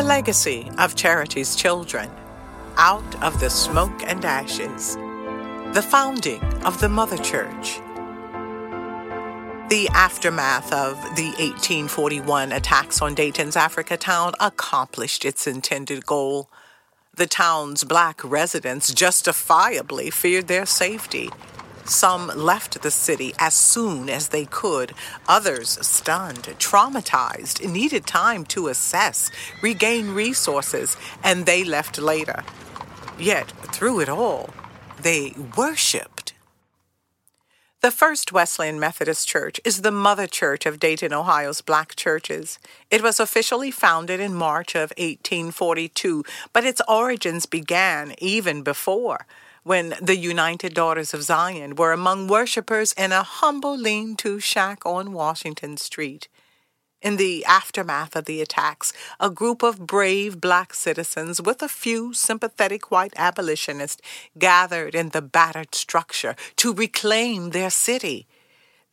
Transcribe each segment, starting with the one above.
The legacy of Charity's children. Out of the smoke and ashes. The founding of the Mother Church. The aftermath of the 1841 attacks on Dayton's Africa town accomplished its intended goal. The town's black residents justifiably feared their safety. Some left the city as soon as they could. Others, stunned, traumatized, needed time to assess, regain resources, and they left later. Yet, through it all, they worshiped. The First Wesleyan Methodist Church is the mother church of Dayton, Ohio's black churches. It was officially founded in March of 1842, but its origins began even before when the United Daughters of Zion were among worshippers in a humble lean to shack on Washington Street. In the aftermath of the attacks, a group of brave black citizens with a few sympathetic white abolitionists gathered in the battered structure to reclaim their city.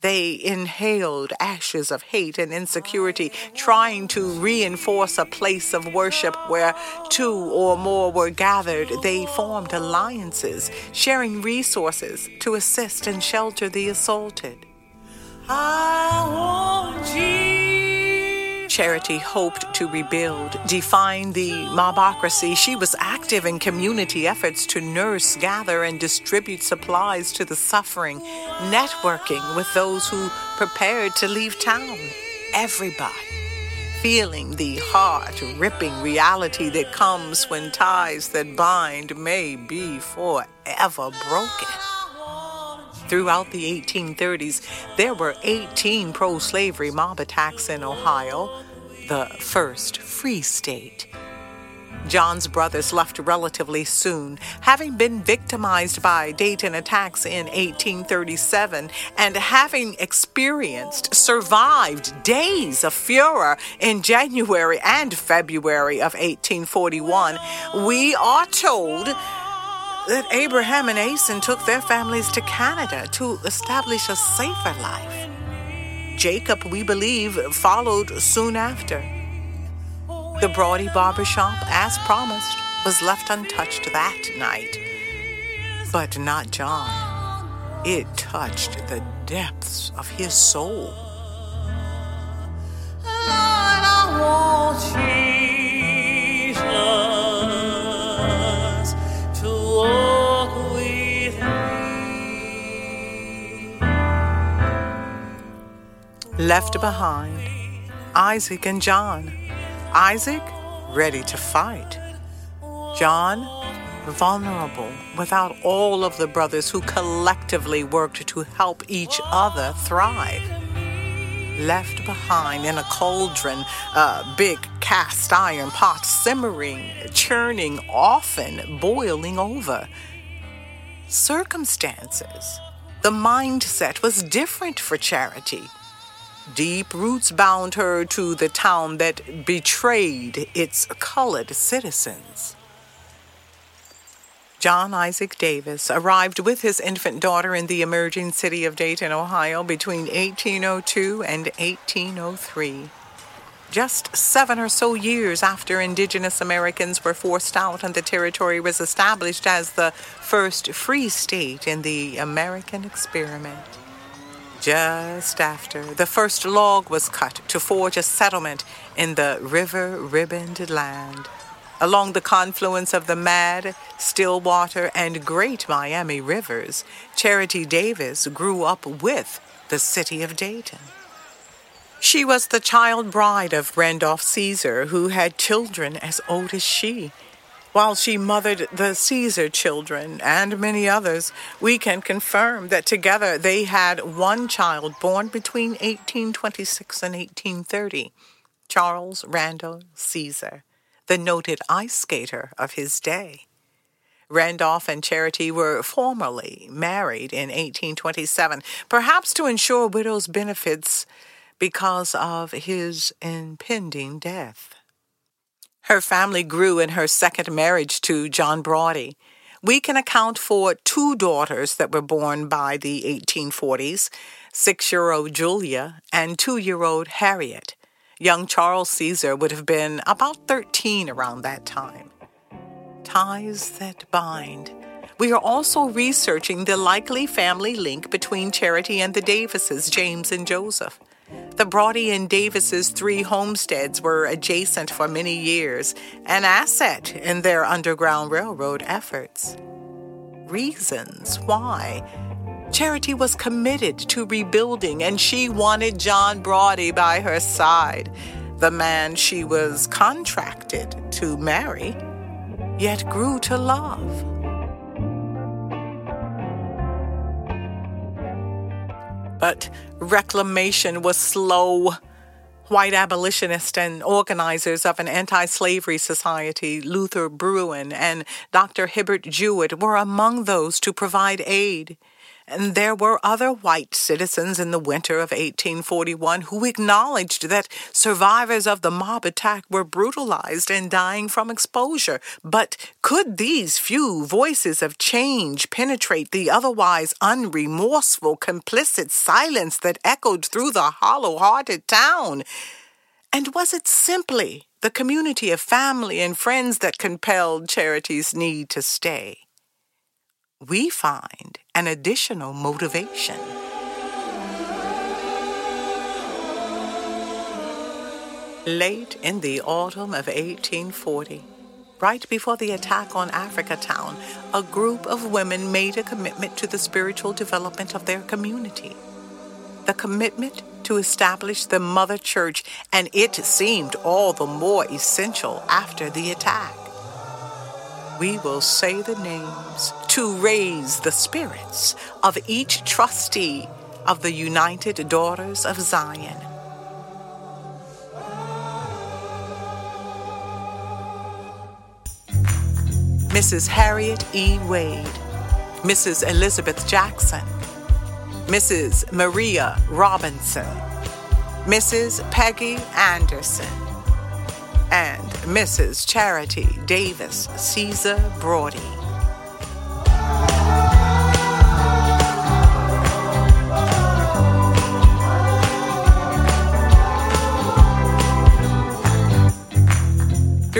They inhaled ashes of hate and insecurity, trying to reinforce a place of worship where two or more were gathered. They formed alliances, sharing resources to assist and shelter the assaulted. I want Charity hoped to rebuild, define the mobocracy. She was active in community efforts to nurse, gather, and distribute supplies to the suffering, networking with those who prepared to leave town. Everybody feeling the heart ripping reality that comes when ties that bind may be forever broken. Throughout the 1830s, there were 18 pro slavery mob attacks in Ohio, the first free state. John's brothers left relatively soon, having been victimized by Dayton attacks in 1837 and having experienced, survived days of furor in January and February of 1841. We are told that Abraham and Asen took their families to Canada to establish a safer life. Jacob, we believe, followed soon after. The Broady barbershop, as promised, was left untouched that night. But not John. It touched the depths of his soul. Left behind Isaac and John. Isaac, ready to fight. John, vulnerable, without all of the brothers who collectively worked to help each other thrive. Left behind in a cauldron, a big cast iron pot simmering, churning, often boiling over. Circumstances. The mindset was different for Charity. Deep roots bound her to the town that betrayed its colored citizens. John Isaac Davis arrived with his infant daughter in the emerging city of Dayton, Ohio between 1802 and 1803. Just seven or so years after indigenous Americans were forced out and the territory was established as the first free state in the American experiment. Just after, the first log was cut to forge a settlement in the river ribboned land. Along the confluence of the Mad, Stillwater, and Great Miami rivers, Charity Davis grew up with the city of Dayton. She was the child bride of Randolph Cesar, who had children as old as she. While she mothered the Cesar children and many others, we can confirm that together they had one child born between 1826 and 1830, Charles Randall Cesar, the noted ice skater of his day. Randolph and Charity were formally married in 1827, perhaps to ensure widows' benefits because of his impending death. Her family grew in her second marriage to John Broady. We can account for two daughters that were born by the 1840s six year old Julia and two year old Harriet. Young Charles Cesar would have been about 13 around that time. Ties that bind. We are also researching the likely family link between Charity and the Davises, James and Joseph. The Broady and Davises' three homesteads were adjacent for many years, an asset in their Underground Railroad efforts. Reasons why Charity was committed to rebuilding, and she wanted John Broady by her side, the man she was contracted to marry, yet grew to love. But reclamation was slow. White abolitionists and organizers of an anti slavery society, Luther Bruen and Dr. Hibbert Jewett, were among those to provide aid and there were other white citizens in the winter of 1841 who acknowledged that survivors of the mob attack were brutalized and dying from exposure. But could these few voices of change penetrate the otherwise unremorseful, complicit silence that echoed through the hollow hearted town? And was it simply the community of family and friends that compelled Charity's need to stay? we find an additional motivation. Late in the autumn of 1840, right before the attack on Africatown, a group of women made a commitment to the spiritual development of their community. The commitment to establish the Mother Church, and it seemed all the more essential after the attack we will say the names to raise the spirits of each trustee of the United Daughters of Zion. Mrs. Harriet E. Wade, Mrs. Elizabeth Jackson, Mrs. Maria Robinson, Mrs. Peggy Anderson, and Mrs. Charity Davis Cesar Broady.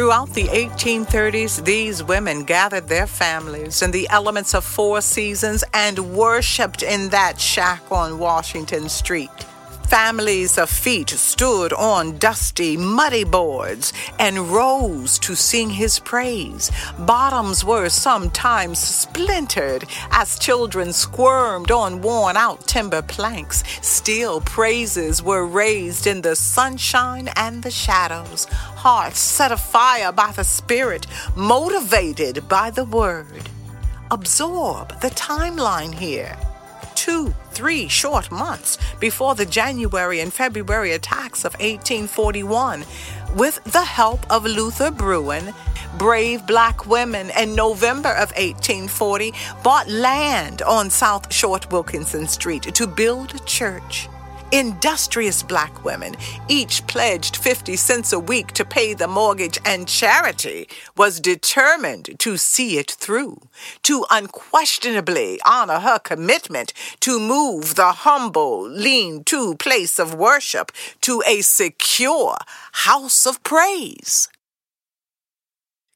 Throughout the 1830s, these women gathered their families and the elements of four seasons and worshiped in that shack on Washington Street. Families of feet stood on dusty, muddy boards and rose to sing his praise. Bottoms were sometimes splintered as children squirmed on worn out timber planks. Still, praises were raised in the sunshine and the shadows. Hearts set afire by the Spirit, motivated by the Word. Absorb the timeline here two, three short months before the January and February attacks of 1841. With the help of Luther Bruen, brave black women in November of 1840 bought land on South Short Wilkinson Street to build a church. Industrious black women, each pledged 50 cents a week to pay the mortgage, and Charity was determined to see it through, to unquestionably honor her commitment to move the humble, lean to place of worship to a secure house of praise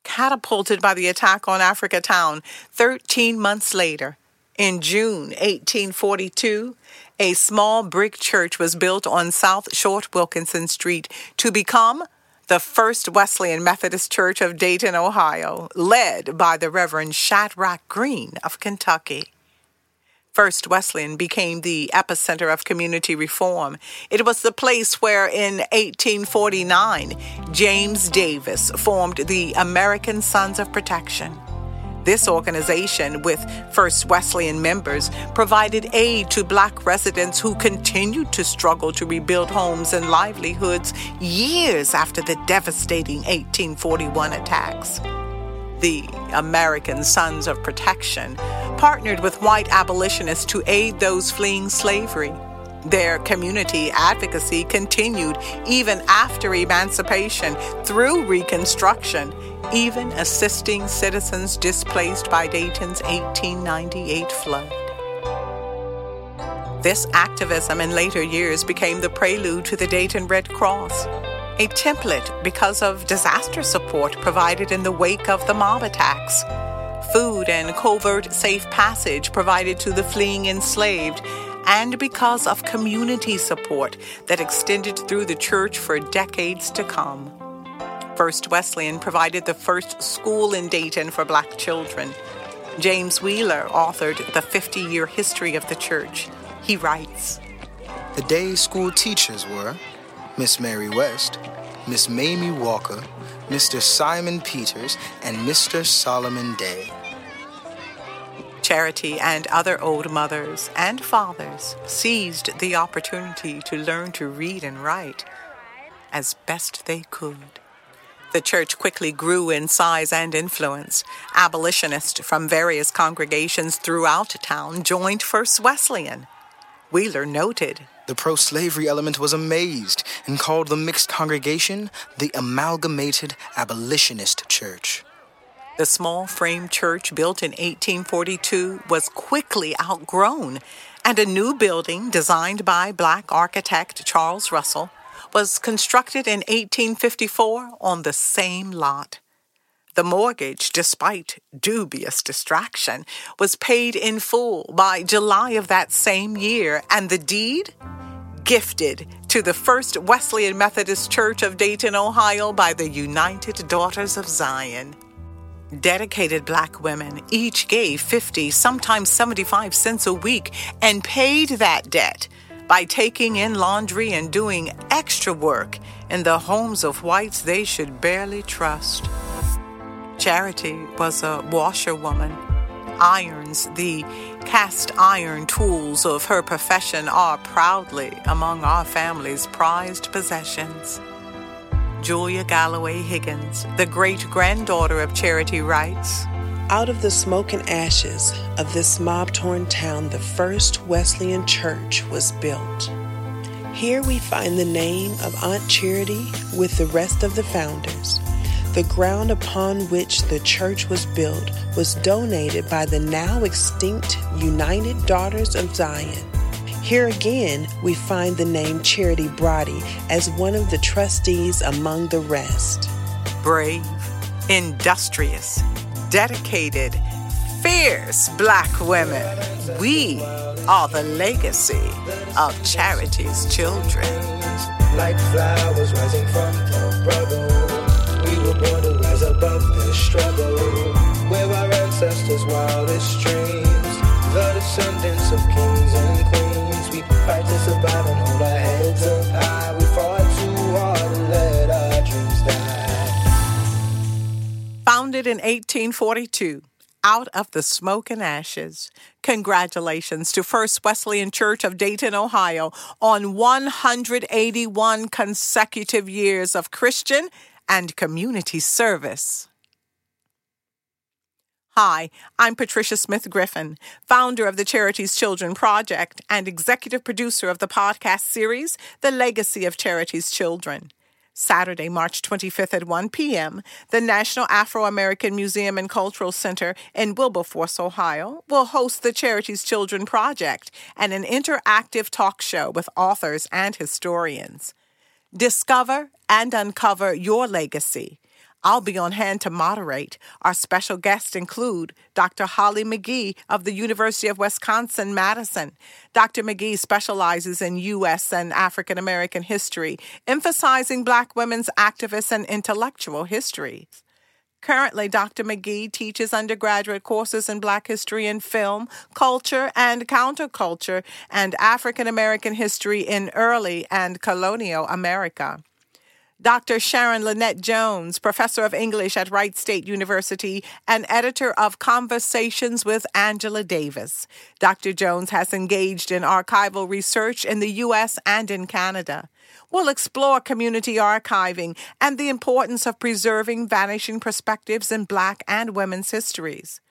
catapulted by the attack on Africatown 13 months later. In June 1842, a small brick church was built on South Short Wilkinson Street to become the First Wesleyan Methodist Church of Dayton, Ohio, led by the Reverend Shadrach Green of Kentucky. First Wesleyan became the epicenter of community reform. It was the place where, in 1849, James Davis formed the American Sons of Protection. This organization, with First Wesleyan members, provided aid to black residents who continued to struggle to rebuild homes and livelihoods years after the devastating 1841 attacks. The American Sons of Protection partnered with white abolitionists to aid those fleeing slavery. Their community advocacy continued even after emancipation through Reconstruction even assisting citizens displaced by Dayton's 1898 flood. This activism in later years became the prelude to the Dayton Red Cross. a template because of disaster support provided in the wake of the mob attacks, food and covert safe passage provided to the fleeing enslaved, and because of community support that extended through the church for decades to come. First Wesleyan provided the first school in Dayton for black children. James Wheeler authored the 50 year history of the church. He writes The day school teachers were Miss Mary West, Miss Mamie Walker, Mr. Simon Peters, and Mr. Solomon Day. Charity and other old mothers and fathers seized the opportunity to learn to read and write as best they could. The church quickly grew in size and influence. Abolitionists from various congregations throughout town joined First Wesleyan. Wheeler noted The pro slavery element was amazed and called the mixed congregation the Amalgamated Abolitionist Church. The small frame church built in 1842 was quickly outgrown, and a new building designed by black architect Charles Russell was constructed in 1854 on the same lot. The mortgage, despite dubious distraction, was paid in full by July of that same year, and the deed gifted to the First Wesleyan Methodist Church of Dayton, Ohio by the United Daughters of Zion. Dedicated black women each gave 50, sometimes 75 cents a week and paid that debt by taking in laundry and doing extra work in the homes of whites they should barely trust. Charity was a washerwoman. Irons, the cast iron tools of her profession, are proudly among our family's prized possessions. Julia Galloway Higgins, the great granddaughter of Charity, writes out of the smoke and ashes of this mob torn town, the first Wesleyan church was built. Here we find the name of Aunt Charity with the rest of the founders. The ground upon which the church was built was donated by the now extinct United Daughters of Zion. Here again, we find the name Charity Broady as one of the trustees among the rest. Brave, industrious, dedicated, fierce black women. We are the legacy of Charity's children. Like flowers rising from the rubble, we were born to rise above the struggle. Where our ancestors' wildest dreams, the descendants of kings and queens, Founded in 1842, out of the smoke and ashes. Congratulations to First Wesleyan Church of Dayton, Ohio, on 181 consecutive years of Christian and community service. Hi, I'm Patricia Smith Griffin, founder of the Charity's Children Project and executive producer of the podcast series, The Legacy of Charity's Children. Saturday, March 25th at 1 p.m., the National Afro American Museum and Cultural Center in Wilberforce, Ohio, will host the Charity's Children Project and an interactive talk show with authors and historians. Discover and uncover your legacy. I'll be on hand to moderate. Our special guests include Dr. Holly McGee of the University of Wisconsin Madison. Dr. McGee specializes in U.S. and African American history, emphasizing Black women's activist and intellectual histories. Currently, Dr. McGee teaches undergraduate courses in Black history and film, culture and counterculture, and African American history in early and colonial America. Dr. Sharon Lynette Jones, professor of English at Wright State University and editor of Conversations with Angela Davis. Dr. Jones has engaged in archival research in the U.S. and in Canada. We'll explore community archiving and the importance of preserving vanishing perspectives in Black and women's histories.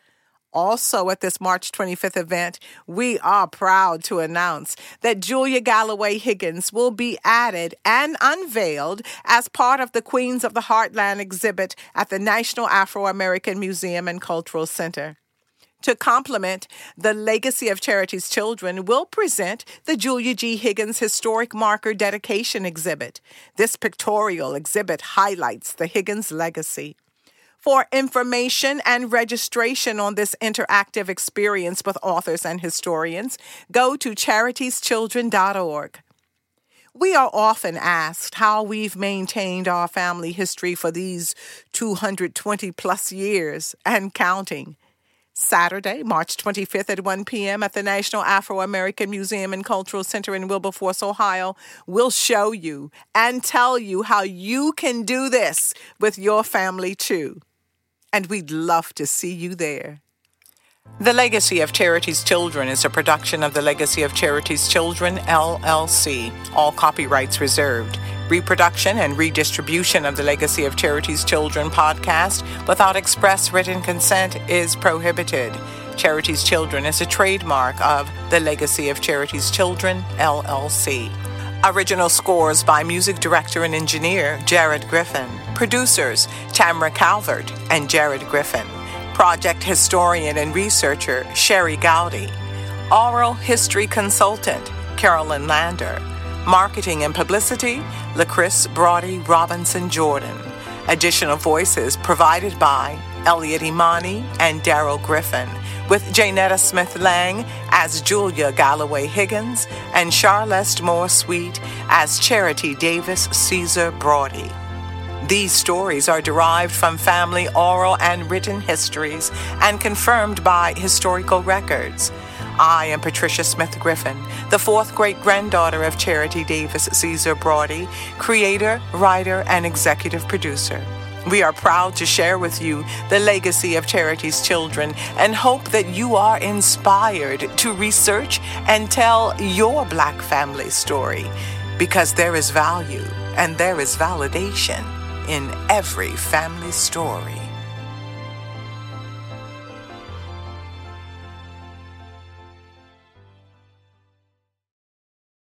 Also, at this March 25th event, we are proud to announce that Julia Galloway Higgins will be added and unveiled as part of the Queens of the Heartland exhibit at the National Afro American Museum and Cultural Center. To complement the legacy of Charity's children, we'll present the Julia G. Higgins Historic Marker Dedication Exhibit. This pictorial exhibit highlights the Higgins legacy. For information and registration on this interactive experience with authors and historians, go to charitieschildren.org. We are often asked how we've maintained our family history for these 220 plus years and counting. Saturday, March 25th at 1 p.m. at the National Afro American Museum and Cultural Center in Wilberforce, Ohio, we'll show you and tell you how you can do this with your family too. And we'd love to see you there. The Legacy of Charity's Children is a production of the Legacy of Charity's Children, LLC. All copyrights reserved. Reproduction and redistribution of the Legacy of Charity's Children podcast without express written consent is prohibited. Charity's Children is a trademark of the Legacy of Charity's Children, LLC. Original scores by music director and engineer Jared Griffin. Producers Tamara Calvert and Jared Griffin project historian and researcher Sherri Goudy, oral history consultant Carolyn Lander, marketing and publicity LaChris Broady Robinson Jordan. Additional voices provided by Elliot Imani and Darryl Griffin, with Jaynetta Smith Lang as Julia Galloway Higgins and Charlest Moore Sweet as Charity Davis Cesar Broady. These stories are derived from family oral and written histories and confirmed by historical records. I am Patricia Smith Griffin, the fourth great granddaughter of Charity Davis Cesar Broady, creator, writer, and executive producer. We are proud to share with you the legacy of Charity's children and hope that you are inspired to research and tell your Black family story because there is value and there is validation in every family story.